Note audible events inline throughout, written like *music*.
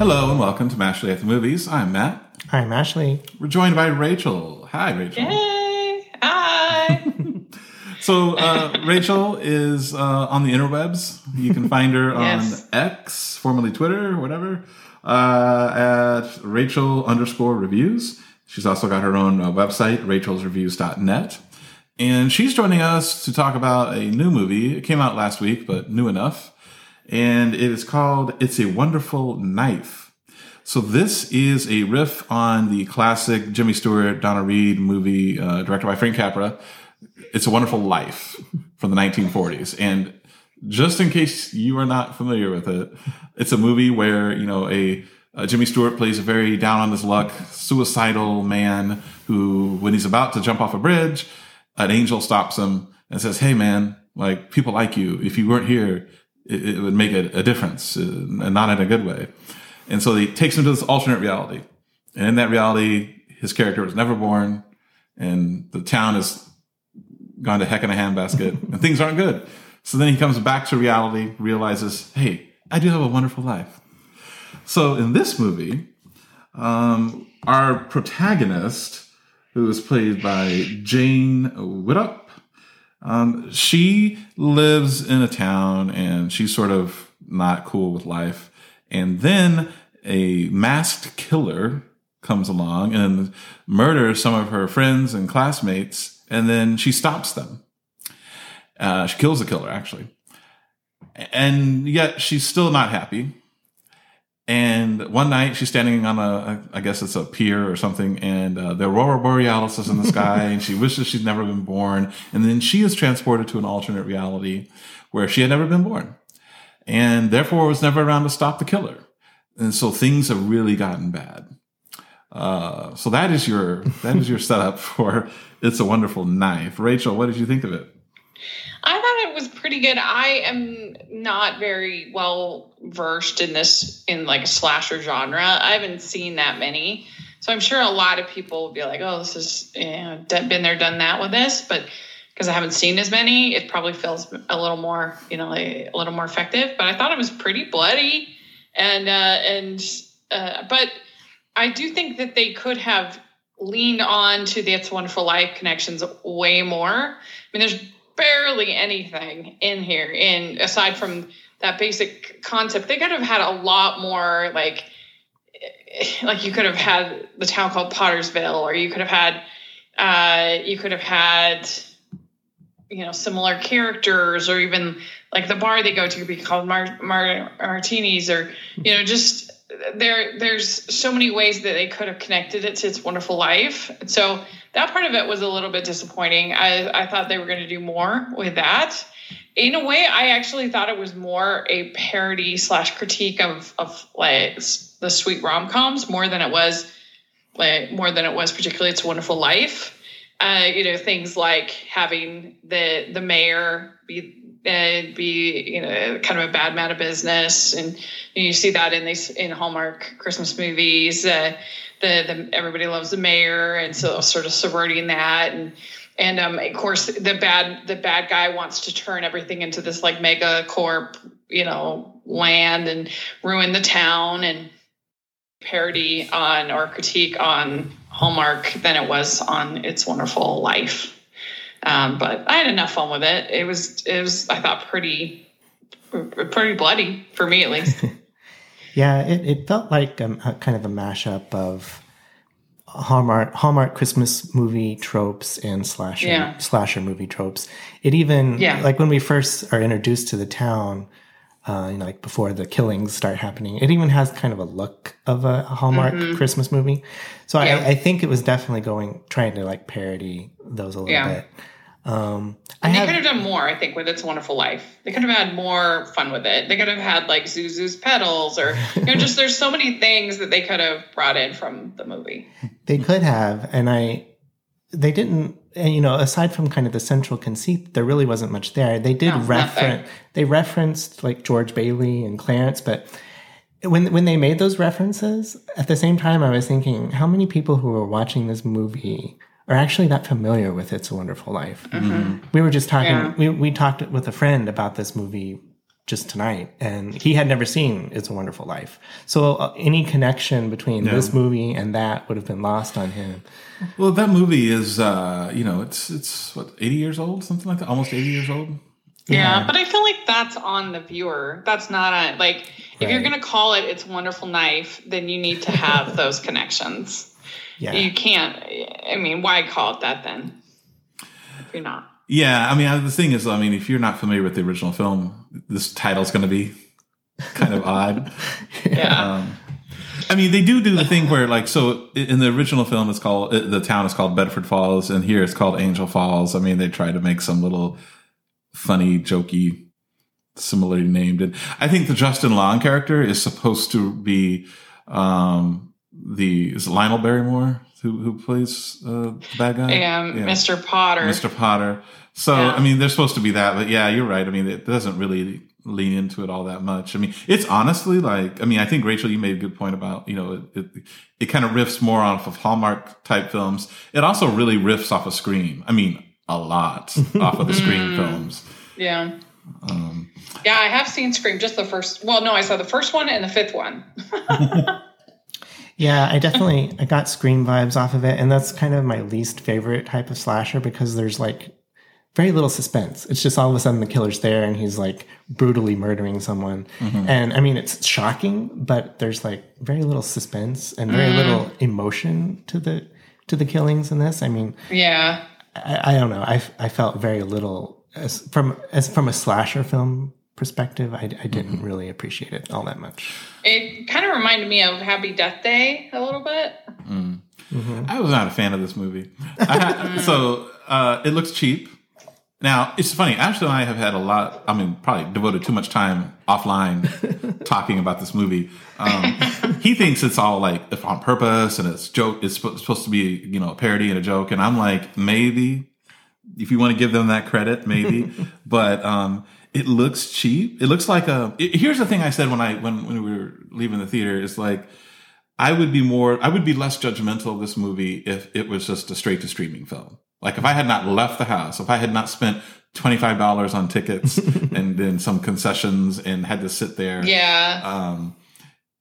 Hello and welcome to Mashley at the Movies. I'm Matt. I'm Ashley. We're joined by Rachel. Hi, Rachel. Hey, hi. *laughs* *laughs* So uh, Rachel is uh, on the interwebs. You can find her *laughs* Yes. on X, formerly Twitter, whatever, uh, at Rachel underscore reviews. She's also got her own uh, website, rachelsreviews.net. And she's joining us to talk about a new movie. It came out last week, but new enough. And it is called It's a Wonderful Knife. So this is a riff on the classic Jimmy Stewart, Donna Reed movie, uh, directed by Frank Capra. It's a Wonderful Life from the 1940s. And just in case you are not familiar with it, it's a movie where, you know, a, Jimmy Stewart plays a very down on his luck, suicidal man who, when he's about to jump off a bridge, an angel stops him and says, Hey man, like people like you. If you weren't here, it, it would make a, a difference uh, and not in a good way. And so he takes him to this alternate reality. And in that reality, his character was never born and the town has gone to heck in a handbasket *laughs* and things aren't good. So then he comes back to reality, realizes, hey, I do have a wonderful life. So in this movie, um, our protagonist, who is played by Jane Widdop, um, she lives in a town and she's sort of not cool with life. And then a masked killer comes along and murders some of her friends and classmates, and then she stops them. Uh, she kills the killer, actually. And yet she's still not happy. And one night she's standing on a, I guess it's a pier or something, and uh, the aurora borealis is in the sky, and she wishes she'd never been born. And then she is transported to an alternate reality where she had never been born, and therefore was never around to stop the killer. And so things have really gotten bad. Uh, so that is your that is your setup *laughs* for "It's a Wonderful Knife." Rachel, what did you think of it? I it was pretty good. I am not very well versed in this in like a slasher genre. I haven't seen that many, so I'm sure a lot of people will be like, "Oh, this is you know, been there, done that with this," but because I haven't seen as many, it probably feels a little more, you know, a, a little more effective. But I thought it was pretty bloody, and uh, and uh, but I do think that they could have leaned on to the It's a Wonderful Life connections way more. I mean, there's barely anything in here, in aside from that basic concept. They could have had a lot more, like, like you could have had the town called Pottersville, or you could have had, uh, you could have had, you know, similar characters, or even like the bar they go to could be called Mar- Mar- Martinis, or you know, just there. There's so many ways that they could have connected it to its wonderful life. So that part of it was a little bit disappointing. I, I thought they were going to do more with that. In a way, I actually thought it was more a parody slash critique of of like the sweet rom coms more than it was like more than it was particularly It's a Wonderful Life. Uh, you know, things like having the the mayor be uh, be you know kind of a bad man of business, and you see that in these in Hallmark Christmas movies. Uh, the, the everybody loves the mayor, and so sort of subverting that, and and um, of course the bad the bad guy wants to turn everything into this like mega corp, you know, land and ruin the town and parody on or critique on Hallmark than it was on It's Wonderful Life. Um, but I had enough fun with it. It was it was I thought pretty pretty bloody for me at least. *laughs* Yeah, it, it felt like um, a kind of a mashup of Hallmark Hallmark Christmas movie tropes and slasher Yeah. slasher movie tropes. It even Yeah. like when we first are introduced to the town, uh, you know, like before the killings start happening, it even has kind of a look of a Hallmark Christmas movie. So Mm-hmm. Yeah. I, I think it was definitely going trying to like parody those a little Yeah. bit. Um, I they have could have done more, I think, with It's a Wonderful Life. They could have had more fun with it. They could have had like Zuzu's petals, or you know, just *laughs* there's so many things that they could have brought in from the movie. They could have, and I, they didn't. And you know, aside from kind of the central conceit, there really wasn't much there. They did No, reference, they referenced like George Bailey and Clarence, but when when they made those references, at the same time, I was thinking, how many people who were watching this movie are actually that familiar with "It's a Wonderful Life"? We were just talking. Yeah. We we talked with a friend about this movie just tonight, and he had never seen It's a Wonderful Life. So uh, any connection between this movie and that would have been lost on him. Well, that movie is, uh, you know, it's it's what eighty years old, something like that, almost eighty years old. Yeah, but I feel like that's on the viewer. That's not on like if you're gonna call it "It's a Wonderful Knife," then you need to have *laughs* those connections. Yeah. You can't. I mean, why call it that then? If you're not. Yeah, I mean, the thing is, I mean, if you're not familiar with the original film, this title's going to be kind of odd. *laughs* Yeah. Um, I mean, they do do the thing where, like, so in the original film, it's called the town is called Bedford Falls, and here it's called Angel Falls. I mean, they try to make some little funny, jokey, similarly named. And I think the Justin Long character is supposed to be um, the is it Lionel Barrymore who who plays uh, the bad guy. and Yeah. Mr. Potter. Mr. Potter. So Yeah. I mean, they're supposed to be that, but yeah, you're right. I mean, it doesn't really lean into it all that much. I mean, it's honestly like, I mean, I think Rachel, you made a good point about, you know, it, it, it kind of riffs more off of Hallmark type films. It also really riffs off of Scream. I mean, a lot *laughs* off of the Scream films. Yeah. Um, Yeah, I have seen Scream. Just the first. Well, no, I saw the first one and the fifth one. *laughs* Yeah, I definitely I got Scream vibes off of it, and that's kind of my least favorite type of slasher because there's like very little suspense. It's just all of a sudden the killer's there and he's like brutally murdering someone. Mm-hmm. And I mean, it's shocking, but there's like very little suspense and very mm. little emotion to the to the killings in this. I mean, Yeah. I, I don't know. I I felt very little as from as from a slasher film perspective. I, I didn't really appreciate it all that much. It kind of reminded me of Happy Death Day a little bit. I was not a fan of this movie. I had, *laughs* so uh, it looks cheap. Now it's funny. Ashley and I have had a lot. I mean, probably devoted too much time offline *laughs* talking about this movie. Um, he thinks it's all like if on purpose and it's joke. It's sp- supposed to be you know a parody and a joke. And I'm like, maybe if you want to give them that credit, maybe. *laughs* but um, it looks cheap. It looks like a. it- here's the thing I said when I when when we were leaving the theater is like. I would be more, I would be less judgmental of this movie if it was just a straight to streaming film. Like if I had not left the house, if I had not spent $25 on tickets *laughs* and then some concessions and had to sit there. Yeah. Um,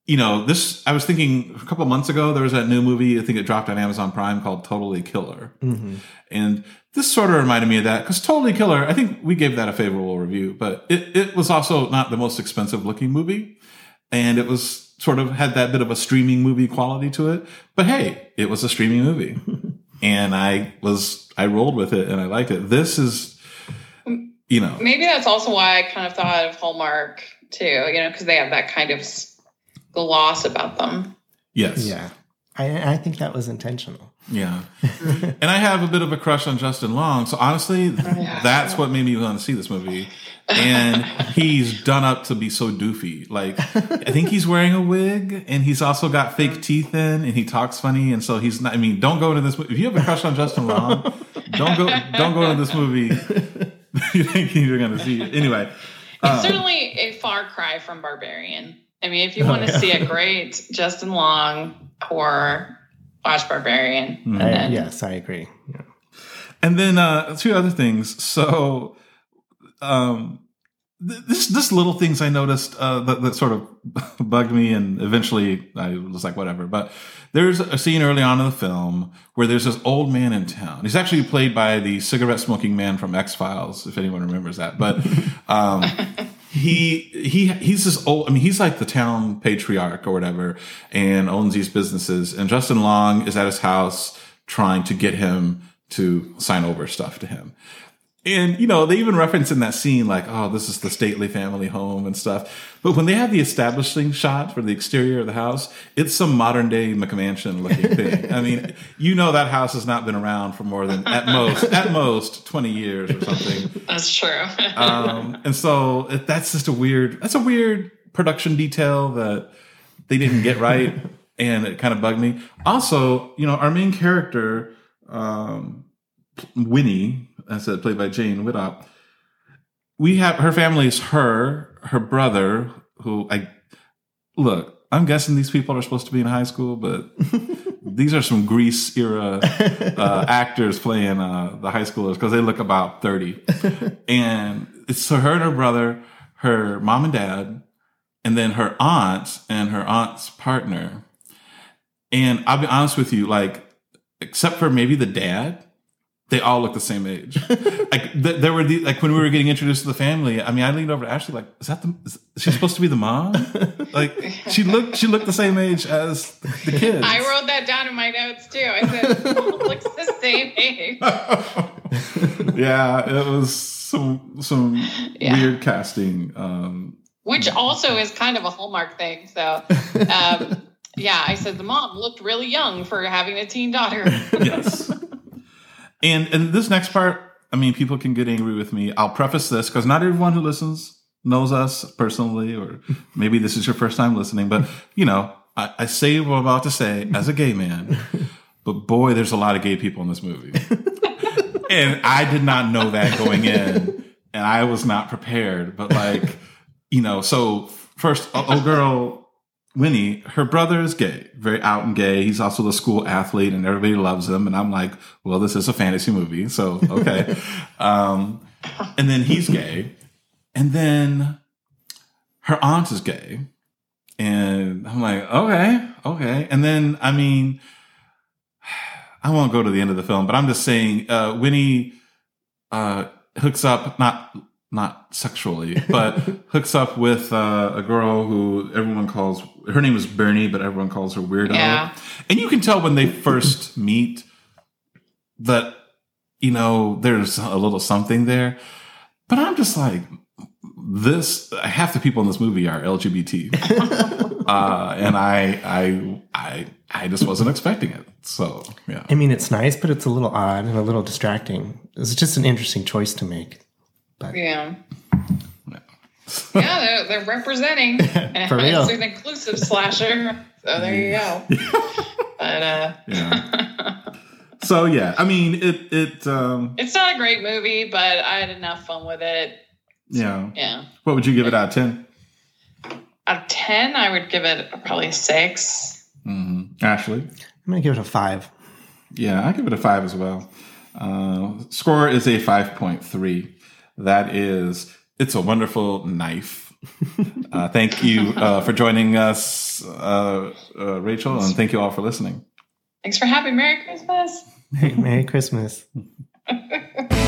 you know, this, I was thinking a couple months ago, there was that new movie, I think it dropped on Amazon Prime called Totally Killer. Mm-hmm. And this sort of reminded me of that because Totally Killer, I think we gave that a favorable review, but it, it was also not the most expensive looking movie. And it was sort of had that bit of a streaming movie quality to it. But hey, it was a streaming movie. *laughs* and I was, I rolled with it and I liked it. This is, you know, Maybe that's also why I kind of thought of Hallmark too, you know, because they have that kind of s- gloss about them. yes. Yeah, I I think that was intentional. Yeah. Mm-hmm. and I have a bit of a crush on Justin Long. So honestly, oh, yeah. that's what made me want to see this movie. And he's done up to be so doofy. Like, I think he's wearing a wig and he's also got fake teeth in and he talks funny. And so he's not, I mean, don't go into this movie. If you have a crush on Justin Long, don't go, don't go into this movie. *laughs* you think you're going to see it. Anyway. It's um, certainly a far cry from Barbarian. I mean, if you want to *laughs* see a great Justin Long horror, watch Barbarian. Mm-hmm. I, then- yes, I agree. Yeah. And then uh, two other things. So, um, th- this this little things I noticed uh, that, that sort of *laughs* bugged me, and eventually I was like, whatever. But there's a scene early on in the film where there's this old man in town. He's actually played by the cigarette smoking man from X Files, if anyone remembers that. But um, *laughs* he he he's this old. I mean, he's like the town patriarch or whatever, and owns these businesses. And Justin Long is at his house trying to get him to sign over stuff to him. And, you know, they even reference in that scene, like, oh, this is the stately family home and stuff. But when they have the establishing shot for the exterior of the house, it's some modern day McMansion looking thing. *laughs* I mean, you know, that house has not been around for more than at most, at most 20 years or something. That's true. *laughs* Um, and so it, that's just a weird, that's a weird production detail that they didn't get right. *laughs* and it kind of bugged me. Also, you know, our main character, um, Winnie, as I said, played by Jane Widdop, we have her family is her, her brother, who I look. I'm guessing these people are supposed to be in high school, but *laughs* these are some Grease era uh, actors playing uh, the high schoolers because they look about 30. *laughs* and it's so her and her brother. her mom and dad, and then her aunt and her aunt's partner. And I'll be honest with you, like, except for maybe the dad, they all look the same age. *laughs* like th- there were the, like when we were getting introduced to the family. I mean, I leaned over to Ashley like, "Is that the? Is she supposed to be the mom?" *laughs* like she looked she looked the same age as the kids. I wrote that down in my notes too. I said, looks the same age. *laughs* yeah, it was some some Yeah. weird casting. Um, which also is kind of a hallmark thing. So, um, yeah, I said the mom looked really young for having a teen daughter. yes. And and this next part, I mean, people can get angry with me. I'll preface this because not everyone who listens knows us personally, or maybe this is your first time listening. But you know, I, I say what I'm about to say as a gay man. But boy, there's a lot of gay people in this movie, *laughs* and I did not know that going in, and I was not prepared. But like, you know, so first, oh, oh girl. Winnie, her brother is gay, very out and gay. He's also the school athlete and everybody loves him. And I'm like, well, this is a fantasy movie. So, okay. *laughs* um, and then he's gay. And then her aunt is gay. And I'm like, okay, okay. And then, I mean, *sighs* I won't go to the end of the film, but I'm just saying, uh, Winnie, uh, hooks up, not, not sexually, but *laughs* hooks up with, uh, a girl who everyone calls, her name is Bernie, but everyone calls her Weirdo. Yeah. And you can tell when they first *laughs* meet that, you know, there's a little something there. But I'm just like, this half the people in this movie are LGBT, *laughs* uh, and I, I, I, I just wasn't expecting it. So yeah, I mean, it's nice, but it's a little odd and a little distracting. It's just an interesting choice to make. Yeah. Yeah, they're, they're representing. *laughs* For real. It's an inclusive slasher. So there you go. *laughs* but uh, yeah. so yeah, I mean, it, it, um, it's not a great movie, but I had enough fun with it. yeah. Yeah. What would you give it out of ten? Out of 10, I would give it probably a six. Mm-hmm. Ashley, I'm going to give it a five. yeah, I give it a five as well. Uh, score is a five point three. That is, it's a wonderful knife. uh, thank you uh, for joining us, uh, uh, Rachel, and thank you all for listening. Thanks for having Merry Christmas. *laughs* Merry Christmas. *laughs*